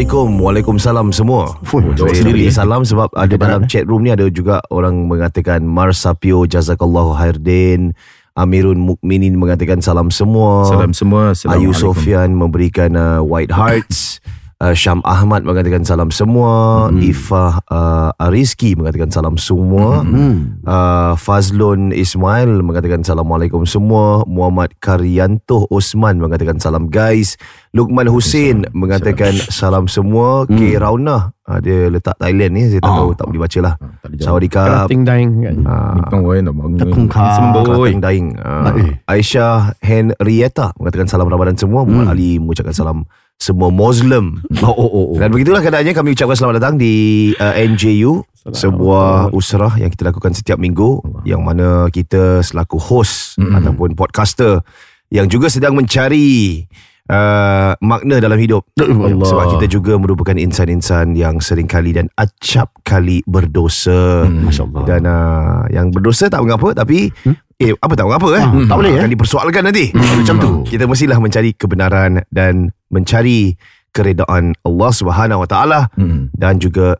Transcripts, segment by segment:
Assalamualaikum Waalaikumsalam semua Fuh, Saya sendiri, eh. salam sebab ada dalam chat room ni Ada juga orang mengatakan Marsapio Jazakallahu Khairdin Amirun Mukminin mengatakan salam semua Salam semua. Ayu. Sofian memberikan uh, white hearts. Uh, Syam Ahmad mengatakan salam semua. Hmm. Mm. Ifah uh, Ariski mengatakan salam semua. Hmm. Mm. Uh, Fazlun Ismail mengatakan Assalamualaikum semua. Muhammad Karyanto Osman mengatakan salam guys. Lukman Hussein mengatakan salam semua. Mm. K. Rauna uh, dia letak Thailand ni saya tak Ah. tahu tak boleh baca lah. Ah, tak dijawab. Sawadika. Kerating dying kan. Bukan woi nak bangun. Tekungkar. Semboi. Kelantan Daing uh, Eh. Aisyah Henrietta Mengatakan salam Ramadan semua Muhammad Ali mengucapkan salam Semua Muslim Oh, oh, oh. Dan begitulah keadaannya Kami ucapkan selamat datang Di uh, NJU Sebuah usrah Yang kita lakukan setiap minggu Yang mana kita Selaku host Ataupun podcaster Yang juga sedang mencari Uh, makna dalam hidup Allah. Sebab kita juga merupakan insan-insan Yang seringkali dan acap kali berdosa Hmm. Dan uh, yang berdosa tak mengapa tapi hmm? Eh apa tak mengapa eh? Ah, tak boleh, Akan eh? dipersoalkan nanti. Macam tu. Kita mestilah mencari kebenaran dan mencari keredaan Allah Subhanahu Wa Taala Hmm. dan juga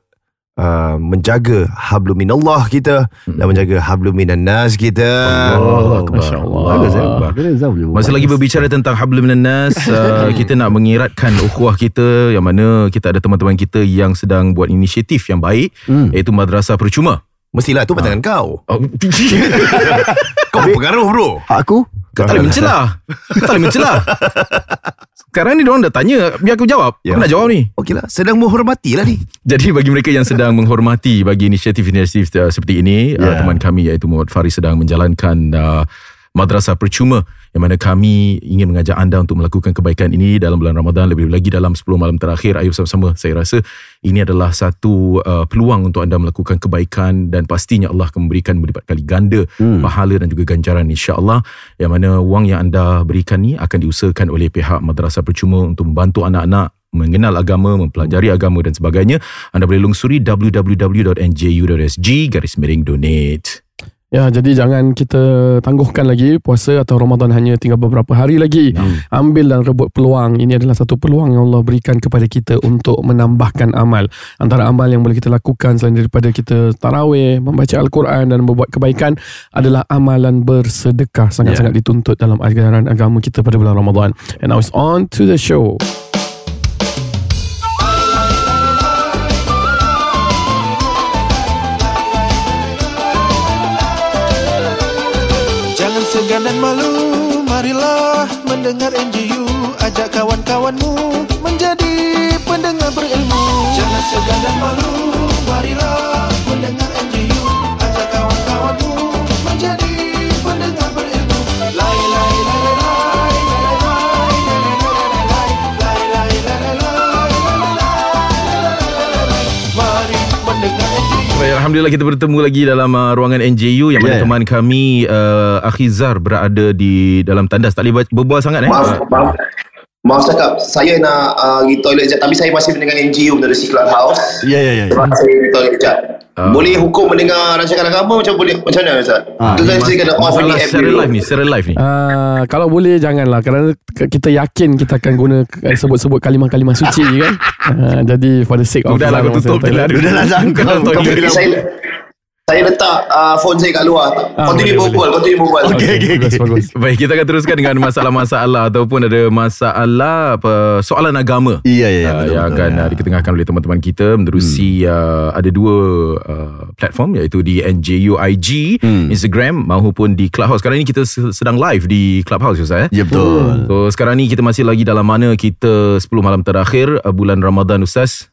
uh, menjaga hablum minallah kita dan menjaga hablum minan nas kita. Allah Akbar. Masya Allah. Bagus eh. Buat. Masa lagi berbicara tentang hablum minan nas, uh, kita nak mengiratkan ukhuwah kita yang mana kita ada teman-teman kita yang sedang buat inisiatif yang baik Hmm. iaitu madrasah percuma. Mestilah tu pandangan kau. Oh, Kau pengaruh bro. Aku? Kau tak boleh mencelah. Kau tak boleh mencelah. Sekarang ni diorang dah tanya, biar aku jawab. Ya. Aku nak jawab ni. Okeylah, sedang menghormati lah ni. Jadi bagi mereka yang sedang menghormati bagi inisiatif-inisiatif uh, seperti ini, yeah. uh, Ya. teman kami iaitu Muhammad Faris sedang menjalankan uh, madrasah percuma yang mana kami ingin mengajak anda untuk melakukan kebaikan ini dalam bulan Ramadan lebih lagi dalam 10 malam terakhir ayo sama-sama saya rasa ini adalah satu uh, peluang untuk anda melakukan kebaikan dan pastinya Allah akan memberikan berlipat kali ganda hmm. pahala dan juga ganjaran insya-Allah yang mana wang yang anda berikan ni akan diusahakan oleh pihak madrasah percuma untuk membantu anak-anak mengenal agama, mempelajari agama dan sebagainya, anda boleh lungsuri www.nju.sg garis miring donate. Ya, jadi jangan kita tangguhkan lagi puasa atau Ramadan hanya tinggal beberapa hari lagi. Ambil dan rebut peluang. Ini adalah satu peluang yang Allah berikan kepada kita untuk menambahkan amal. Antara amal yang boleh kita lakukan selain daripada kita tarawih, membaca Al-Quran dan membuat kebaikan adalah amalan bersedekah. Sangat-sangat dituntut dalam ajaran agama kita pada bulan Ramadan. And now it's on to the show. Marilah mendengar NGU Ajak kawan-kawanmu Menjadi pendengar berilmu. Jangan segan dan malu Marilah mendengar NGU Ajak kawan-kawanmu Menjadi Baik, Alhamdulillah kita bertemu lagi dalam uh, ruangan NJU yang mana teman kami uh, Akhizar berada di dalam tandas. Tak boleh berbual sangat eh. Maaf, maaf. Maaf cakap, saya nak uh, pergi toilet sekejap tapi saya masih mendengar NGU menerusi Clubhouse. Ya, ya, ya. Sebab saya pergi toilet sekejap. Ah. Boleh hukum mendengar rancangan agama macam boleh macam mana Ustaz? Itu Mas- saya kena off ni app secara live ni, secara live ni. Uh, kalau boleh janganlah kerana kita yakin kita akan guna eh, sebut-sebut kalimah-kalimah suci kan. Uh, jadi for the sake of Udahlah Allah aku tutup je lah. Udahlah, jangan. Kau Kau- tutup kau je. bilang- Saya, saya letak uh, phone saya kat luar. Ah, continue boleh, berbual, continue berbual. Okey, okey, Bagus, okey. bagus. Baik, kita akan teruskan dengan masalah-masalah ataupun ada masalah apa soalan agama. Ya, ya, ya. uh, betul, yang betul, akan ya. uh, diketengahkan oleh teman-teman kita menerusi uh, ada dua uh, platform iaitu di NJUIG Hmm. Instagram maupun di Clubhouse. Sekarang ni kita se- sedang live di Clubhouse Ustaz eh. Ya, betul. So sekarang ni kita masih lagi dalam mana kita 10 malam terakhir uh, bulan Ramadan Ustaz.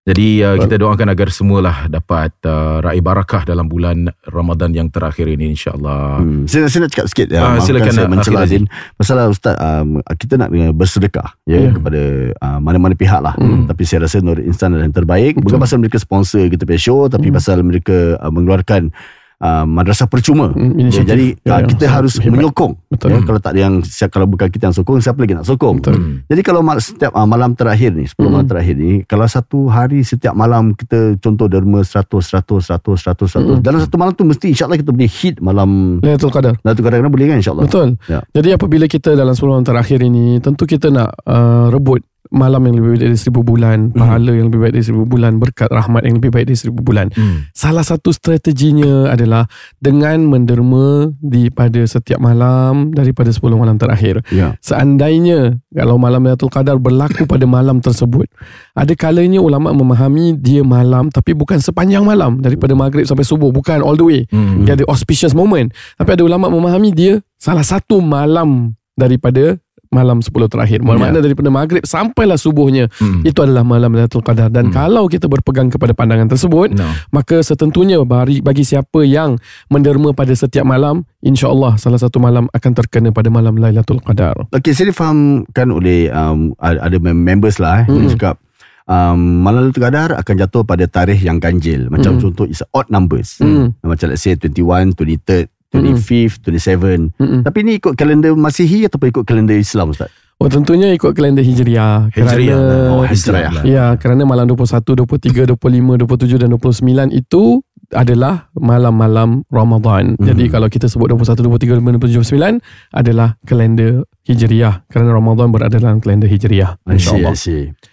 Jadi uh, kita doakan agar semualah dapat uh, raih barakah dalam bulan Ramadan yang terakhir ini insya-Allah. Hmm. Saya, saya nak cakap sikit ya. Maafkan silakan, saya Aziz. Din. Masalah Ustaz um, kita nak uh, bersedekah ya Ya. kepada uh, mana-mana pihak lah. Hmm. Tapi saya rasa Nur Instan adalah yang terbaik. Bukan pasal mereka sponsor kita punya show tapi pasal mereka uh, mengeluarkan uh, madrasah percuma. Hmm, Ya, inisiatif. jadi Ya, uh, ya, kita sangat harus hebat. menyokong. Betul. Ya, kalau tak ada yang kalau bukan kita yang sokong siapa lagi nak sokong. Betul. Jadi kalau setiap uh, malam terakhir ni 10 malam Hmm. terakhir ni kalau satu hari setiap malam kita contoh derma 100 100 100 100 100 dalam satu malam tu mesti insyaallah kita boleh hit malam Lailatul Qadar. Datuk kadang-kadang boleh kan insyaAllah Betul. Ya. Jadi apabila kita dalam 10 malam terakhir ini tentu kita nak uh, rebut malam yang lebih baik dari seribu bulan, pahala yang lebih baik dari seribu bulan, berkat rahmat yang lebih baik dari seribu bulan. Hmm. Salah satu strateginya adalah dengan menderma di pada setiap malam daripada 10 malam terakhir. Ya. Seandainya kalau malam Lailatul Qadar berlaku pada malam tersebut, ada kalanya ulama memahami dia malam tapi bukan sepanjang malam daripada maghrib sampai subuh, bukan all the way. Hmm. Dia ada auspicious moment. Tapi ada ulama memahami dia salah satu malam daripada malam 10 terakhir. Bermakna daripada maghrib sampailah subuhnya. Hmm. Itu adalah malam Lailatul Qadar dan Hmm. kalau kita berpegang kepada pandangan tersebut, No. maka setentunya bagi, bagi siapa yang menderma pada setiap malam, insya-Allah salah satu malam akan terkena pada malam Lailatul Qadar. Okey, saya difahamkan oleh um, ada ada mem- members lah eh, mm. Mm-mm. cakap um, Malam Lailatul Qadar akan jatuh pada tarikh yang ganjil. Macam Mm. contoh is odd numbers. Mm. Macam let's say 21, 23rd, 25th, 27. Mm-mm. Tapi ni ikut kalender Masihi ataupun ikut kalender Islam Ustaz? Oh tentunya ikut kalender Hijriah. Hijriah kerana, lah. Oh, Hijriah. Ya, kerana malam 21, 23, 25, 27 dan 29 itu adalah malam-malam Ramadan. Hmm. Jadi kalau kita sebut 21, 23, 25, 29 adalah kalender Hijriah. Kerana Ramadan berada dalam kalender Hijriah. InsyaAllah.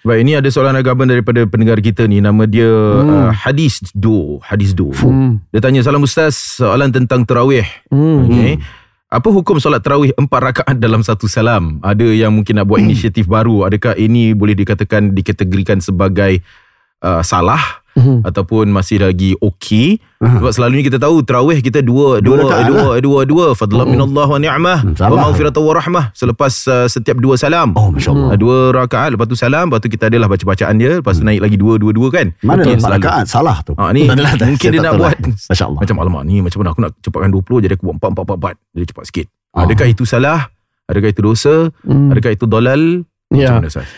Baik, ini ada soalan agaban daripada pendengar kita ni. Nama dia Hmm. uh, Hadis Do. Hadis Do. Hmm. Dia tanya, Salam Ustaz, soalan tentang terawih. Hmm. Okay. Apa hukum solat terawih empat rakaat dalam satu salam? Ada yang mungkin nak buat inisiatif baru. Adakah ini boleh dikatakan dikategorikan sebagai uh, salah Hmm. ataupun masih lagi okey? Sebab selalunya kita tahu terawih kita dua Dua dua dua dua dua, dua fadlan minallah wa ni'mah Hmm, wa salah. maghfiratan wa rahmah selepas uh, setiap dua salam. Oh, Masya Allah. Uh, dua rakaat lepas tu salam lepas tu kita adalah baca bacaan dia lepas tu naik lagi dua dua dua kan Mana okay, empat rakaat? Salah tu. Ah, ni adalah, mungkin saya dia nak buat lah. Masya Allah. macam alamak ni macam mana aku nak cepatkan 20 jadi aku buat 4 4 4 4 jadi cepat sikit. Ah. Adakah itu salah? Adakah itu dosa? Hmm. Adakah itu dolal? Ya. Macam mana Ustaz?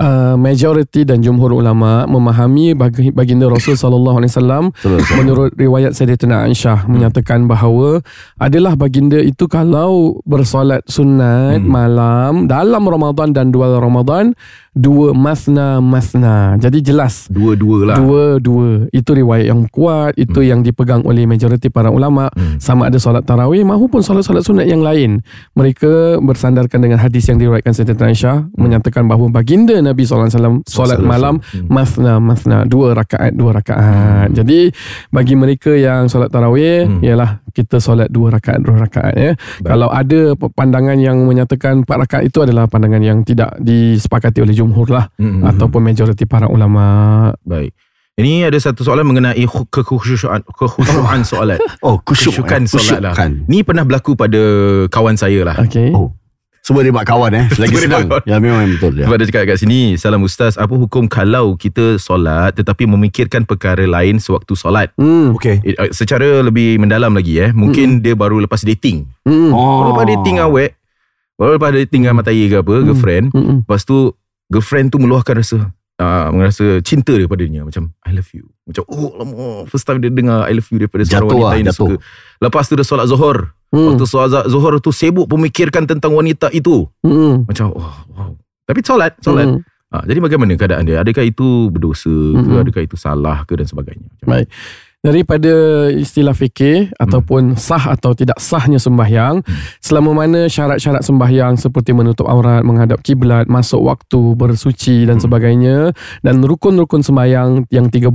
Uh, majoriti dan jumhur ulama memahami bagi baginda Rasul sallallahu alaihi wasallam menurut riwayat Sayyidatina Aisyah menyatakan bahawa adalah baginda itu kalau bersolat sunat Hmm. malam dalam Ramadan dan dua Ramadan dua masna masna. Jadi jelas Dua-dua lah. dua-dua itu riwayat yang kuat itu yang dipegang oleh majoriti para ulama Hmm. sama ada solat tarawih maupun solat-solat sunat yang lain. Mereka bersandarkan dengan hadis yang diriwayatkan Sayyidatina Aisyah menyatakan bahawa baginda Nabi SAW solat Sallallahu malam Hmm. masna masna dua rakaat dua rakaat. Jadi bagi mereka yang solat tarawih Hmm. ialah kita solat dua rakaat dua rakaat ya. Kalau ada pandangan yang menyatakan empat rakaat itu adalah pandangan yang tidak disepakati oleh jumhur lah Hmm. ataupun majoriti para ulama. Baik. Ini ada satu soalan mengenai khu- kekhusyuan kekhusyuan solat. Oh, kusyuk. Khusyukan eh. solat lah. Ni pernah berlaku pada kawan saya lah. Okey. Oh. Semua dia buat kawan eh. Dia senang. Ya, memang betul. Ya. Sebab dia cakap kat sini Salam Ustaz Apa hukum kalau kita solat Tetapi memikirkan perkara lain Sewaktu solat Hmm. Okay. Eh, eh, Secara lebih mendalam lagi eh Mungkin dia baru lepas dating Hmm. Oh. Baru lepas dating awet Baru lepas dating dengan matai ke apa Girlfriend Hmm. Lepas tu Girlfriend tu meluahkan rasa uh, Merasa cinta daripada dia Macam I love you Macam oh lama First time dia dengar I love you Daripada seorang Jatuh wanita lah, yang dia jatuh. suka Lepas tu dia solat zuhur Hmm. Waktu solat zuhur tu Sibuk pemikirkan tentang wanita itu Hmm. Macam oh, wow Tapi solat Solat Hmm. Ha, jadi bagaimana keadaan dia? Adakah itu berdosa ke? Mm-mm. Adakah itu salah ke dan sebagainya? Baik. Daripada istilah fikir ataupun sah atau tidak sahnya sembahyang, selama mana syarat-syarat sembahyang seperti menutup aurat, menghadap kiblat, masuk waktu, bersuci dan sebagainya dan rukun-rukun sembahyang yang 13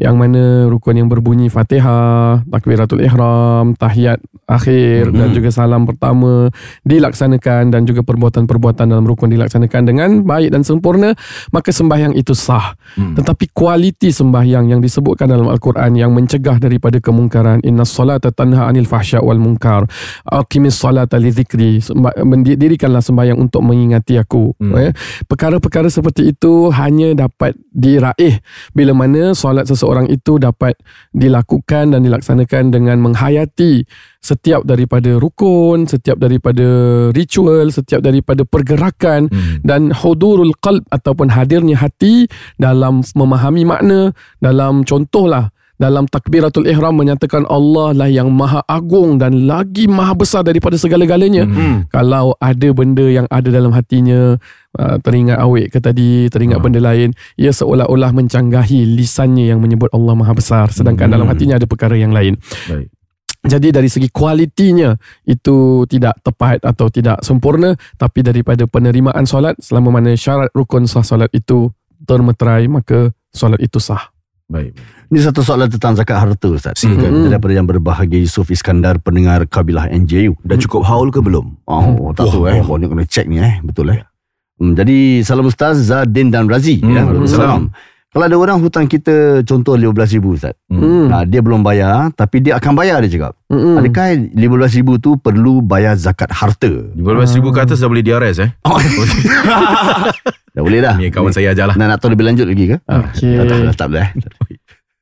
yang mana rukun yang berbunyi Fatihah, takbiratul ihram, tahiyat akhir dan juga salam pertama dilaksanakan dan juga perbuatan-perbuatan dalam rukun dilaksanakan dengan baik dan sempurna, maka sembahyang itu sah. Hmm. Tetapi kualiti sembahyang yang disebutkan dalam Al-Quran yang mencegah daripada kemungkaran inna salata tanha anil fahsya wal munkar aqimis salata li dhikri Semba- mendirikanlah sembahyang untuk mengingati aku Hmm. eh. perkara-perkara seperti itu hanya dapat diraih bila mana solat seseorang itu dapat dilakukan dan dilaksanakan dengan menghayati setiap daripada rukun setiap daripada ritual setiap daripada pergerakan Hmm. dan hudurul qalb ataupun hadirnya hati dalam memahami makna dalam contohlah dalam takbiratul ihram menyatakan Allah lah yang maha agung dan lagi maha besar daripada segala-galanya Hmm. kalau ada benda yang ada dalam hatinya uh, teringat awek ke tadi teringat Ah. benda lain ia seolah-olah mencanggahi lisannya yang menyebut Allah maha besar sedangkan Hmm. dalam hatinya ada perkara yang lain Baik. Jadi dari segi kualitinya itu tidak tepat atau tidak sempurna tapi daripada penerimaan solat selama mana syarat rukun sah solat itu termeterai maka solat itu sah. Baik. Ini satu soalan tentang zakat harta Ustaz. Silakan. Hmm. Daripada yang berbahagia Yusuf Iskandar pendengar kabilah NJU. Dah cukup haul ke belum? Oh, tak tahu eh. Oh, ni kena check ni eh. Betul eh. Hmm, jadi salam Ustaz Zadin dan Razi. Hmm, ya, salam. salam. Kalau ada orang hutang kita contoh RM15,000 Ustaz. Hmm. Nah, dia belum bayar tapi dia akan bayar dia cakap. Hmm. Adakah RM15,000 tu perlu bayar zakat harta? Di bawah ribu ke atas dah boleh DRS eh. Dah boleh dah. Ni kawan saya ajalah. Nak, nak tahu lebih lanjut lagi ke? Okey. Tak, tak, tak, tak boleh eh.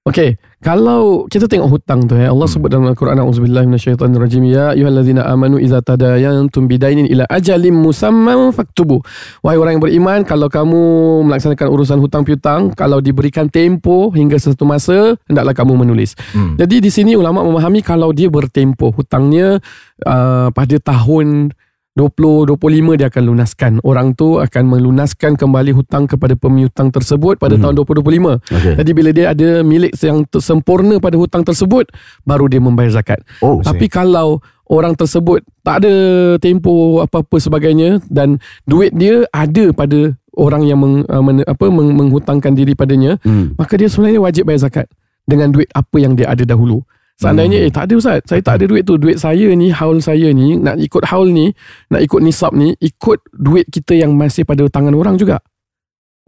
Okey, kalau kita tengok hutang tu ya, Allah sebut dalam Al-Quran auzubillahi minasyaitonirrajim ya ayyuhallazina amanu idza tadayantum bidainin ila ajalin musamman faktubu. Wahai orang yang beriman, kalau kamu melaksanakan urusan hutang piutang, kalau diberikan tempoh hingga satu masa, hendaklah kamu menulis. Hmm. Jadi di sini ulama memahami kalau dia bertempoh hutangnya uh, pada tahun 20 25 dia akan lunaskan. Orang tu akan melunaskan kembali hutang kepada pemiutang tersebut pada Hmm. tahun 2025. Okey. Jadi bila dia ada milik yang sempurna pada hutang tersebut baru dia membayar zakat. Oh, Tapi kalau orang tersebut tak ada tempoh apa-apa sebagainya dan duit dia ada pada orang yang meng, uh, men, apa meng, menghutangkan diri padanya, hmm. maka dia sebenarnya wajib bayar zakat dengan duit apa yang dia ada dahulu. Seandainya eh tak ada ustaz, saya tak ada duit tu, duit saya ni, haul saya ni, nak ikut haul ni, nak ikut nisab ni, ikut duit kita yang masih pada tangan orang juga.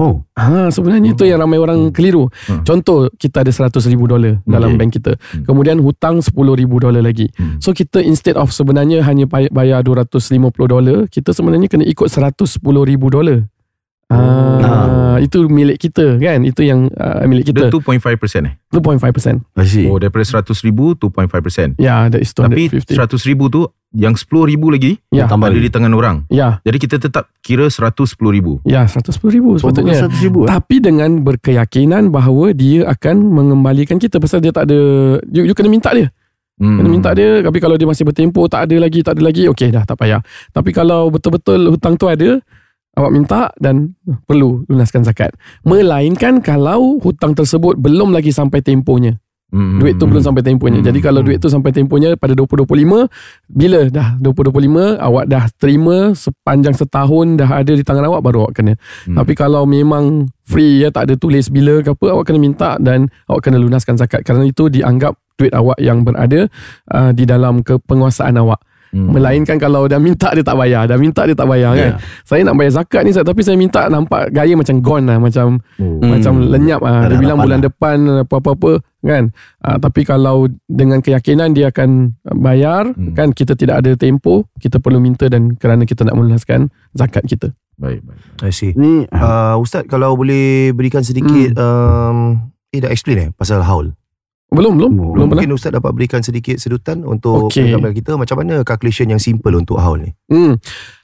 Oh, Ha sebenarnya itu yang ramai orang keliru. Hmm. Contoh kita ada 100 ribu dolar dalam Okay. bank kita. Hmm. Kemudian hutang 10 ribu dolar lagi. Hmm. So kita instead of sebenarnya hanya bay- bayar 250 dolar, kita sebenarnya kena ikut 110 ribu dolar. Ah, itu milik kita kan? Itu yang uh, milik Dia kita. 2.5% eh. 2.5%. I see. Oh daripada 100 ribu 2.5%. Ya, that is Tapi 250. 100 ribu tu yang 10 ribu lagi Ya. Tambah ada di tangan orang. Ya, Jadi kita tetap kira 110 ribu. ya 110 ribu sepatutnya. RM100,000 eh? Tapi dengan berkeyakinan bahawa dia akan mengembalikan kita pasal dia tak ada you, you kena minta dia. Hmm. Kena minta dia tapi kalau dia masih bertempoh tak ada lagi tak ada lagi okey dah tak payah. Tapi kalau betul-betul hutang tu ada awak minta dan perlu lunaskan zakat. Melainkan kalau hutang tersebut belum lagi sampai tempohnya. Hmm. Duit tu belum sampai tempohnya. Hmm. Jadi kalau duit tu sampai tempohnya pada 2025 bila dah 2025 awak dah terima sepanjang setahun dah ada di tangan awak baru awak kena. Hmm. Tapi kalau memang free ya tak ada tulis bila ke apa awak kena minta dan awak kena lunaskan zakat kerana itu dianggap duit awak yang berada uh, di dalam kepenguasaan awak. Hmm. Melainkan kalau dah minta dia tak bayar, dah minta dia tak bayar Ya. kan. Saya nak bayar zakat ni tapi saya minta nampak gaya macam gone lah, macam. Hmm. macam lenyap ah. Tak Dia bilang bulan lah. depan apa-apa-apa kan. Ah, tapi kalau dengan keyakinan dia akan bayar Hmm. kan kita tidak ada tempoh, kita perlu minta dan kerana kita nak melunaskan zakat kita. Baik, baik. I see. Ni Uh, Ustaz kalau boleh berikan sedikit um, eh dah explain eh pasal haul. Belum belum Oh, belum pernah. Mungkin Ustaz dapat berikan sedikit sedutan untuk pendengar kita macam mana calculation yang simple untuk haul ni. Hmm.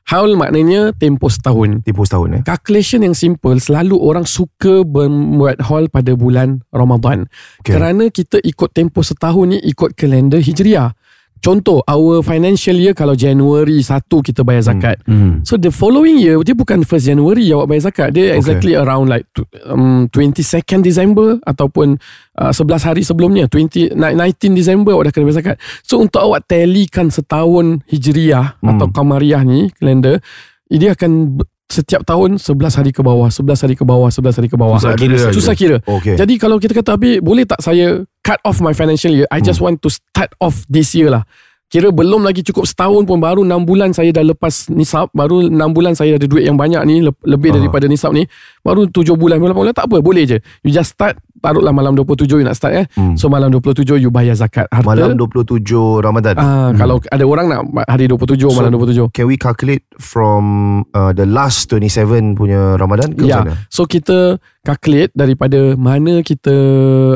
Haul maknanya tempoh setahun. Tempoh setahun eh. Calculation yang simple selalu orang suka membuat haul pada bulan Ramadan. Okay. Kerana kita ikut tempoh setahun ni ikut kalender Hijriah. Contoh, our financial year kalau January 1 kita bayar zakat. hmm. So the following year dia bukan 1st January awak bayar zakat. Dia Okay. exactly around like um, 22nd December ataupun uh, 11 hari sebelumnya 20 ni- 19 December awak dah kena bayar zakat. So untuk awak tallykan setahun Hijriah Hmm. atau Kamariah ni kalender dia akan setiap tahun 11 hari ke bawah, 11 hari ke bawah, 11 hari ke bawah. Susah kira. Susah kira. Okay. Jadi kalau kita kata Habib boleh tak saya cut off my financial year I just want to start off this year lah Kira belum lagi cukup setahun pun baru 6 bulan saya dah lepas nisab baru 6 bulan saya ada duit yang banyak ni le- lebih Ah. daripada nisab ni baru 7 bulan 8 bulan tak apa boleh je you just start taruhlah malam 27 you nak start eh Hmm. so malam 27 you bayar zakat harta Malam 27 Ramadan. ah kalau ada orang nak hari 27 So, malam 27 Can we calculate from uh, the last 27 punya Ramadan ke macam mana? so kita calculate daripada mana kita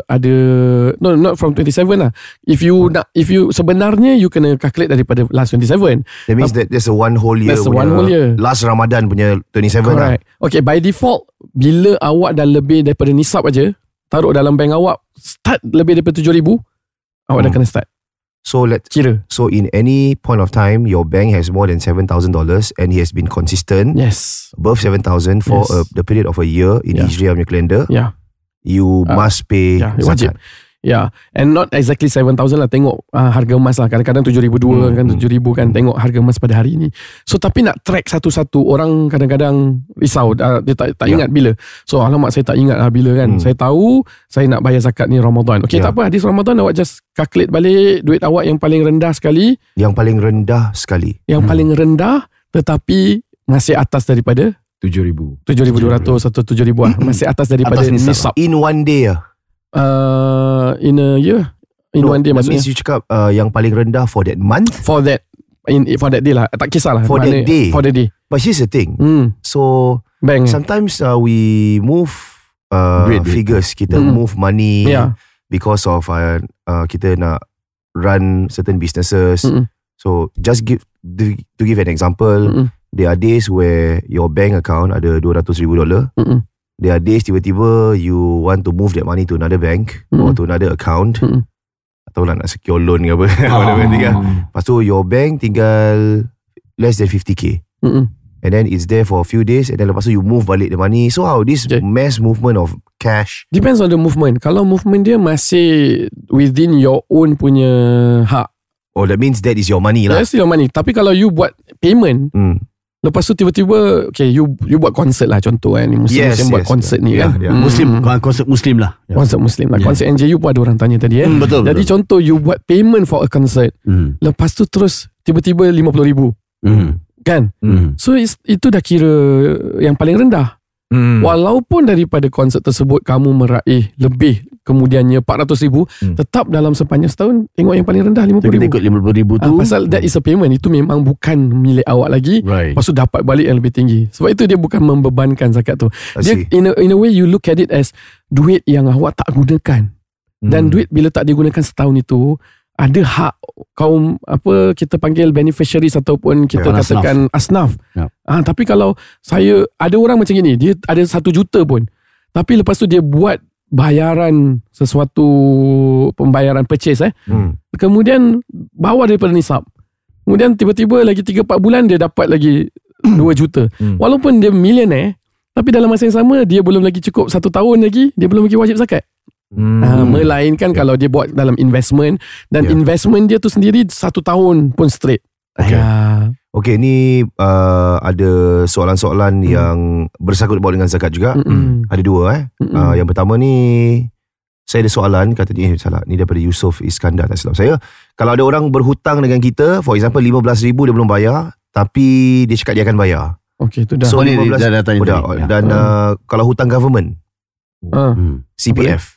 ada no not from 27 lah. If you nak if you sebenarnya you kena calculate daripada last 27. That means that there's a one whole year That's one whole year. Last Ramadan punya 27 lah. Correct. Okay, by default bila awak dah lebih daripada nisab aja, taruh dalam bank awak start lebih daripada 7000, awak dah Hmm. kena start. So let Kira. so in any point of time your bank has more than $7,000 and he has been consistent Yes. above 7,000 for Yes. a, the period of a year in Yeah. Hijriah punya calendar, Ya. you Ah, must pay ya, wajib. Yeah, and not exactly 7,000 lah tengok uh, harga emas lah. Kadang-kadang 7,200 Hmm, kan 7,000 kan tengok harga emas pada hari ni. So tapi nak track satu-satu orang kadang-kadang risau uh, dia tak tak Ya. ingat bila. So alamak saya tak ingat lah bila kan. Hmm. Saya tahu saya nak bayar zakat ni Ramadan. Okay Ya. tak apa hadis Ramadan awak just calculate balik duit awak yang paling rendah sekali, Yang paling rendah sekali. yang paling rendah tetapi masih atas daripada 7,000. 7,200 atau 7,000 lah. Masih atas daripada Atas nisab. nisab. In one day lah. Uh, in a year. In No, one day maksudnya. means you cakap uh, yang paling rendah for that month. for that in for that day lah tak kisahlah For that day. for that day But here's the thing. hmm So bang sometimes uh, we move uh, duit. figures. Kita Hmm. move money yeah because of uh, uh, kita nak run certain businesses. Mm-mm. So just give to give an example, Mm-mm. there are days where your bank account ada 200 ribu dollar. Mm-mm. There are days tiba-tiba you want to move that money to another bank or Mm-mm. to another account. Mm-mm. Atau lah nak secure loan ke apa. Ah. Lepas tu your bank tinggal less than 50k. Mm-mm. And then it's there for a few days and then lepas tu you move balik the money. So how this Okay. mass movement of cash depends on the movement kalau movement dia masih within your own punya hak Oh that means that is your money lah. that's your money tapi kalau you buat payment Hmm. Lepas tu tiba-tiba okay you you buat concert lah contoh kan muslim Yes, muslim buat yes. concert ni Yeah, kan yeah. Hmm. Muslim konsep Muslim lah. Ya. concert muslim lah Yeah. concert NJU pun ada orang tanya tadi eh Hmm, betul. jadi betul. contoh you buat payment for a concert Hmm. lepas tu terus tiba-tiba 50 ribu Hmm. kan Hmm. so itu dah kira yang paling rendah Hmm. Walaupun daripada konsert tersebut kamu meraih lebih kemudiannya 400 ribu, Hmm. tetap dalam sepanjang setahun tengok yang paling rendah 50 So kita ribu. ikut 50 ribu tu. pasal that is a payment itu memang bukan milik awak lagi. Right. Lepas tu dapat balik yang lebih tinggi. Sebab itu dia bukan membebankan zakat tu. Dia in a, in a way you look at it as duit yang awak tak gunakan. Dan Hmm. duit bila tak digunakan setahun itu ada hak kaum apa kita panggil beneficiaries ataupun kita Ya, katakan asnaf. Ya. Ah tapi kalau saya ada orang macam gini, dia ada satu juta pun. Tapi lepas tu dia buat bayaran sesuatu pembayaran purchase eh. Hmm. Kemudian bawah daripada nisab. Kemudian tiba-tiba lagi 3 4 bulan dia dapat lagi 2 juta. Hmm. Walaupun dia millionaire tapi dalam masa yang sama dia belum lagi cukup satu tahun lagi dia belum lagi wajib zakat. Hmm. Uh, melainkan kalau dia buat dalam investment dan Ya. investment dia tu sendiri satu tahun pun straight. Okay. Ya. Okay ni uh, ada soalan-soalan yang bersangkut baut dengan zakat juga. Mm-mm. Ada dua eh. Mm-mm. Uh, yang pertama ni saya ada soalan kata ni eh, salah ni daripada Yusof Iskandar tak silap saya. Kalau ada orang berhutang dengan kita for example 15000 dia belum bayar tapi dia cakap dia akan bayar. Okay tu dah. So Oh, ni 15 dah datang Oh, dah. Ya. Dan uh, kalau hutang government Ah. Hmm. CPF.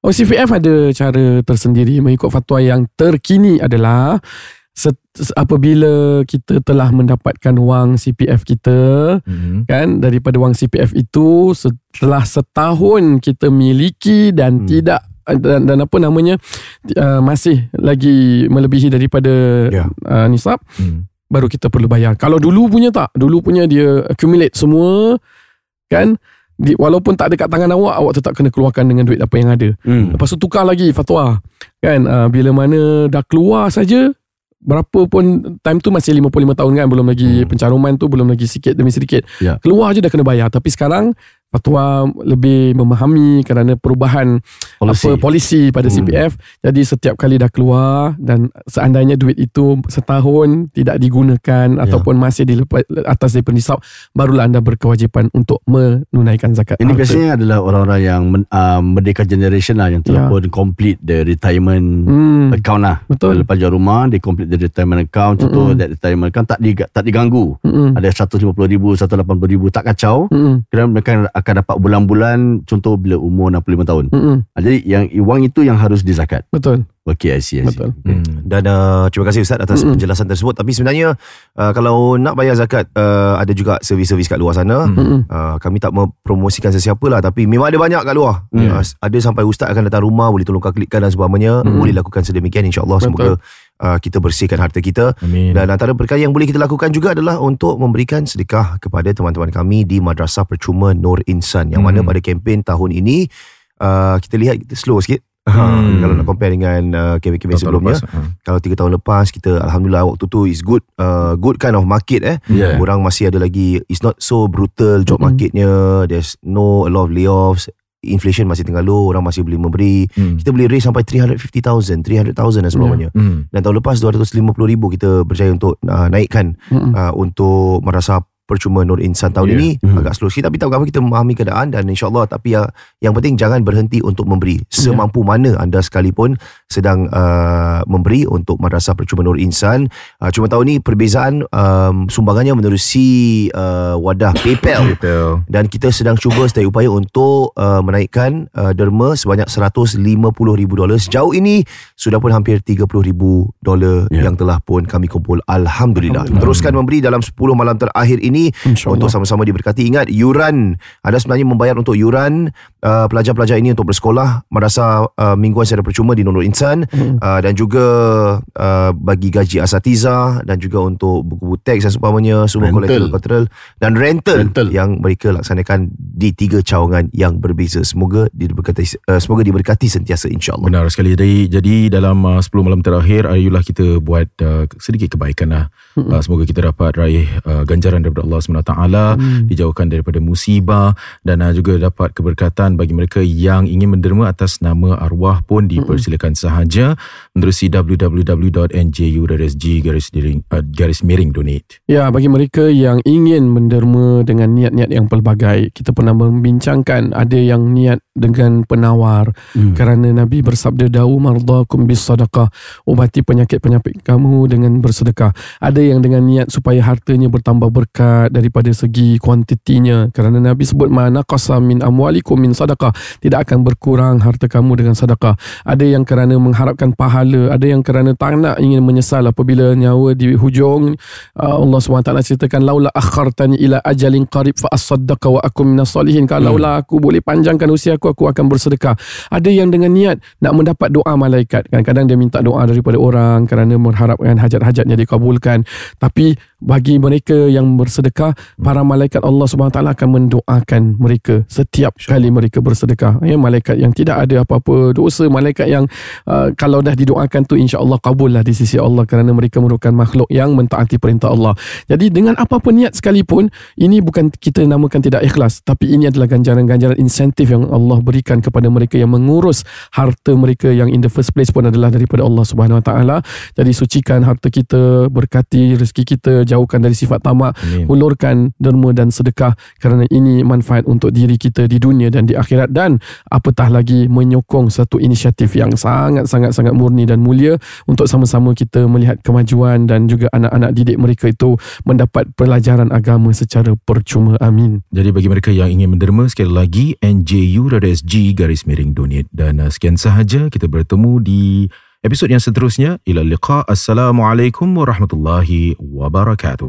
Oh CPF ada cara tersendiri mengikut fatwa yang terkini adalah apabila kita telah mendapatkan wang CPF kita Hmm. kan daripada wang CPF itu setelah setahun kita miliki dan Hmm. tidak dan, dan apa namanya uh, masih lagi melebihi daripada Ya. uh, nisab Hmm. baru kita perlu bayar. Kalau dulu punya tak, dulu punya dia accumulate semua kan di, walaupun tak ada kat tangan awak awak tetap kena keluarkan dengan duit apa yang ada. Hmm. Lepas tu tukar lagi fatwa. Kan uh, bila mana dah keluar saja berapa pun time tu masih 55 tahun kan belum lagi Hmm. pencaruman tu belum lagi sikit demi sedikit. Ya. Keluar je dah kena bayar tapi sekarang fatwa lebih memahami kerana perubahan Polisi. apa polisi pada Hmm. CPF jadi setiap kali dah keluar dan seandainya duit itu setahun tidak digunakan Ya. ataupun masih di atas daripada nisab barulah anda berkewajipan untuk menunaikan zakat Ini harta. biasanya adalah orang-orang yang uh, merdeka generation lah yang telah Ya. pun complete the retirement hmm, account lah. betul Lepas jual rumah, dia complete the retirement account. Contoh, Mm-mm. that retirement account tak, diga, tak diganggu. Mm-mm. Ada 150 ribu, 180 ribu, tak kacau. Mm-mm. Kerana mereka akan dapat bulan-bulan, contoh bila umur 65 tahun. Mm-mm. Ah, Jadi yang wang itu yang harus dizakat. betul Okay, I see, I see. betul Hmm. Dan uh, terima kasih Ustaz atas Mm-mm. penjelasan tersebut. Tapi sebenarnya uh, kalau nak bayar zakat uh, ada juga servis-servis kat luar sana. Hmm. Mm-mm. Uh, kami tak mempromosikan sesiapa lah tapi memang ada banyak kat luar. Hmm. Uh, ada sampai ustaz akan datang rumah boleh tolong klikkan dan sebagainya. Hmm. Boleh lakukan sedemikian insya-Allah Betul. semoga uh, kita bersihkan harta kita. Amin. Dan antara perkara yang boleh kita lakukan juga adalah untuk memberikan sedekah kepada teman-teman kami di Madrasah Percuma Nur Insan yang mana Hmm. pada kempen tahun ini uh, kita lihat kita slow sikit. Hmm. Kalau nak compare dengan uh, kempen-kempen sebelumnya lepas, ha. kalau tiga tahun lepas kita alhamdulillah waktu tu is good uh, good kind of market eh Yeah. orang masih ada lagi it's not so brutal job Mm-mm. marketnya there's no a lot of layoffs inflation masih tengah low orang masih boleh memberi Hmm. kita boleh raise sampai 350,000 300,000 dan sebagainya Hmm. dan tahun lepas 250,000 kita berjaya untuk uh, naikkan Mm-mm. uh, untuk merasa percuma Nur Insan tahun Ya. ini Hmm. agak slow sikit tapi tak apa kita memahami keadaan dan insyaallah tapi yang yang penting jangan berhenti untuk memberi semampu mana anda sekalipun sedang uh, memberi untuk Madrasah Percuma Nur Insan uh, cuma tahun ini perbezaan um, sumbangannya menerusi uh, wadah PayPal dan kita sedang cuba sedaya upaya untuk uh, menaikkan uh, derma sebanyak 150,000 dolar. Sejauh ini sudah pun hampir 30,000 dolar Ya. yang telah pun kami kumpul. Alhamdulillah. Alhamdulillah. Teruskan memberi dalam 10 malam terakhir ini InsyaAllah. untuk sama-sama diberkati. Ingat yuran. Anda sebenarnya membayar untuk yuran uh, pelajar-pelajar ini untuk bersekolah madrasah uh, mingguan secara percuma di Nurul Insan Hmm. uh, dan juga uh, bagi gaji asatiza dan juga untuk buku-buku teks dan seumpamanya semua Rental. collateral dan rental, Rental. yang mereka laksanakan di tiga cawangan yang berbeza. Semoga diberkati uh, semoga diberkati sentiasa insya-Allah. Benar sekali. Jadi, jadi dalam uh, 10 malam terakhir, ayolah kita buat uh, sedikit kebaikan lah. Mm-mm. Uh, semoga kita dapat raih uh, ganjaran daripada Allah SWT, Hmm. dijauhkan daripada musibah dan uh, juga dapat keberkatan bagi mereka yang ingin menderma atas nama arwah pun dipersilakan sahaja menerusi www.nju.sg garis miring, uh, garis miring donate. Ya, bagi mereka yang ingin menderma dengan niat-niat yang pelbagai, kita pernah membincangkan ada yang niat dengan penawar Hmm. kerana Nabi bersabda dawu mardakum bis sedekah, ubati penyakit-penyakit kamu dengan bersedekah. Ada yang dengan niat supaya hartanya bertambah berkat daripada segi kuantitinya. Kerana Nabi sebut mana qasa min amwalikum min sedekah, tidak akan berkurang harta kamu dengan sedekah. Ada yang kerana mengharapkan pahala, ada yang kerana tak nak ingin menyesal apabila nyawa di hujung. Uh, Allah SWT ceritakan laula akhartani ila ajalin qarib fa asaddaqa wa akum minas salihin. Kalaulah aku boleh panjangkan usia aku aku akan bersedekah. Ada yang dengan niat nak mendapat doa malaikat. Kadang-kadang dia minta doa daripada orang kerana mengharapkan hajat-hajatnya dikabulkan. Tapi bagi mereka yang bersedekah para malaikat Allah SWT akan mendoakan mereka setiap kali mereka bersedekah ya malaikat yang tidak ada apa-apa dosa malaikat yang uh, kalau dah didoakan tu insya-Allah kabul lah di sisi Allah kerana mereka merupakan makhluk yang mentaati perintah Allah. Jadi dengan apa pun niat sekalipun ini bukan kita namakan tidak ikhlas tapi ini adalah ganjaran-ganjaran insentif yang Allah berikan kepada mereka yang mengurus harta mereka yang in the first place pun adalah daripada Allah Subhanahu Wa Taala. Jadi sucikan harta kita, berkati rezeki kita, jauhkan dari sifat tamak, Amin. Hulurkan derma dan sedekah kerana ini manfaat untuk diri kita di dunia dan di akhirat. Dan apatah lagi menyokong satu inisiatif yang sangat-sangat sangat murni dan mulia untuk sama-sama kita melihat kemajuan dan juga anak-anak didik mereka itu mendapat pelajaran agama secara percuma. Amin. Jadi bagi mereka yang ingin menderma sekali lagi nju.sg garis miring donate. Dan uh, sekian sahaja kita bertemu di episod yang seterusnya. Ila liqa. Assalamualaikum warahmatullahi wabarakatuh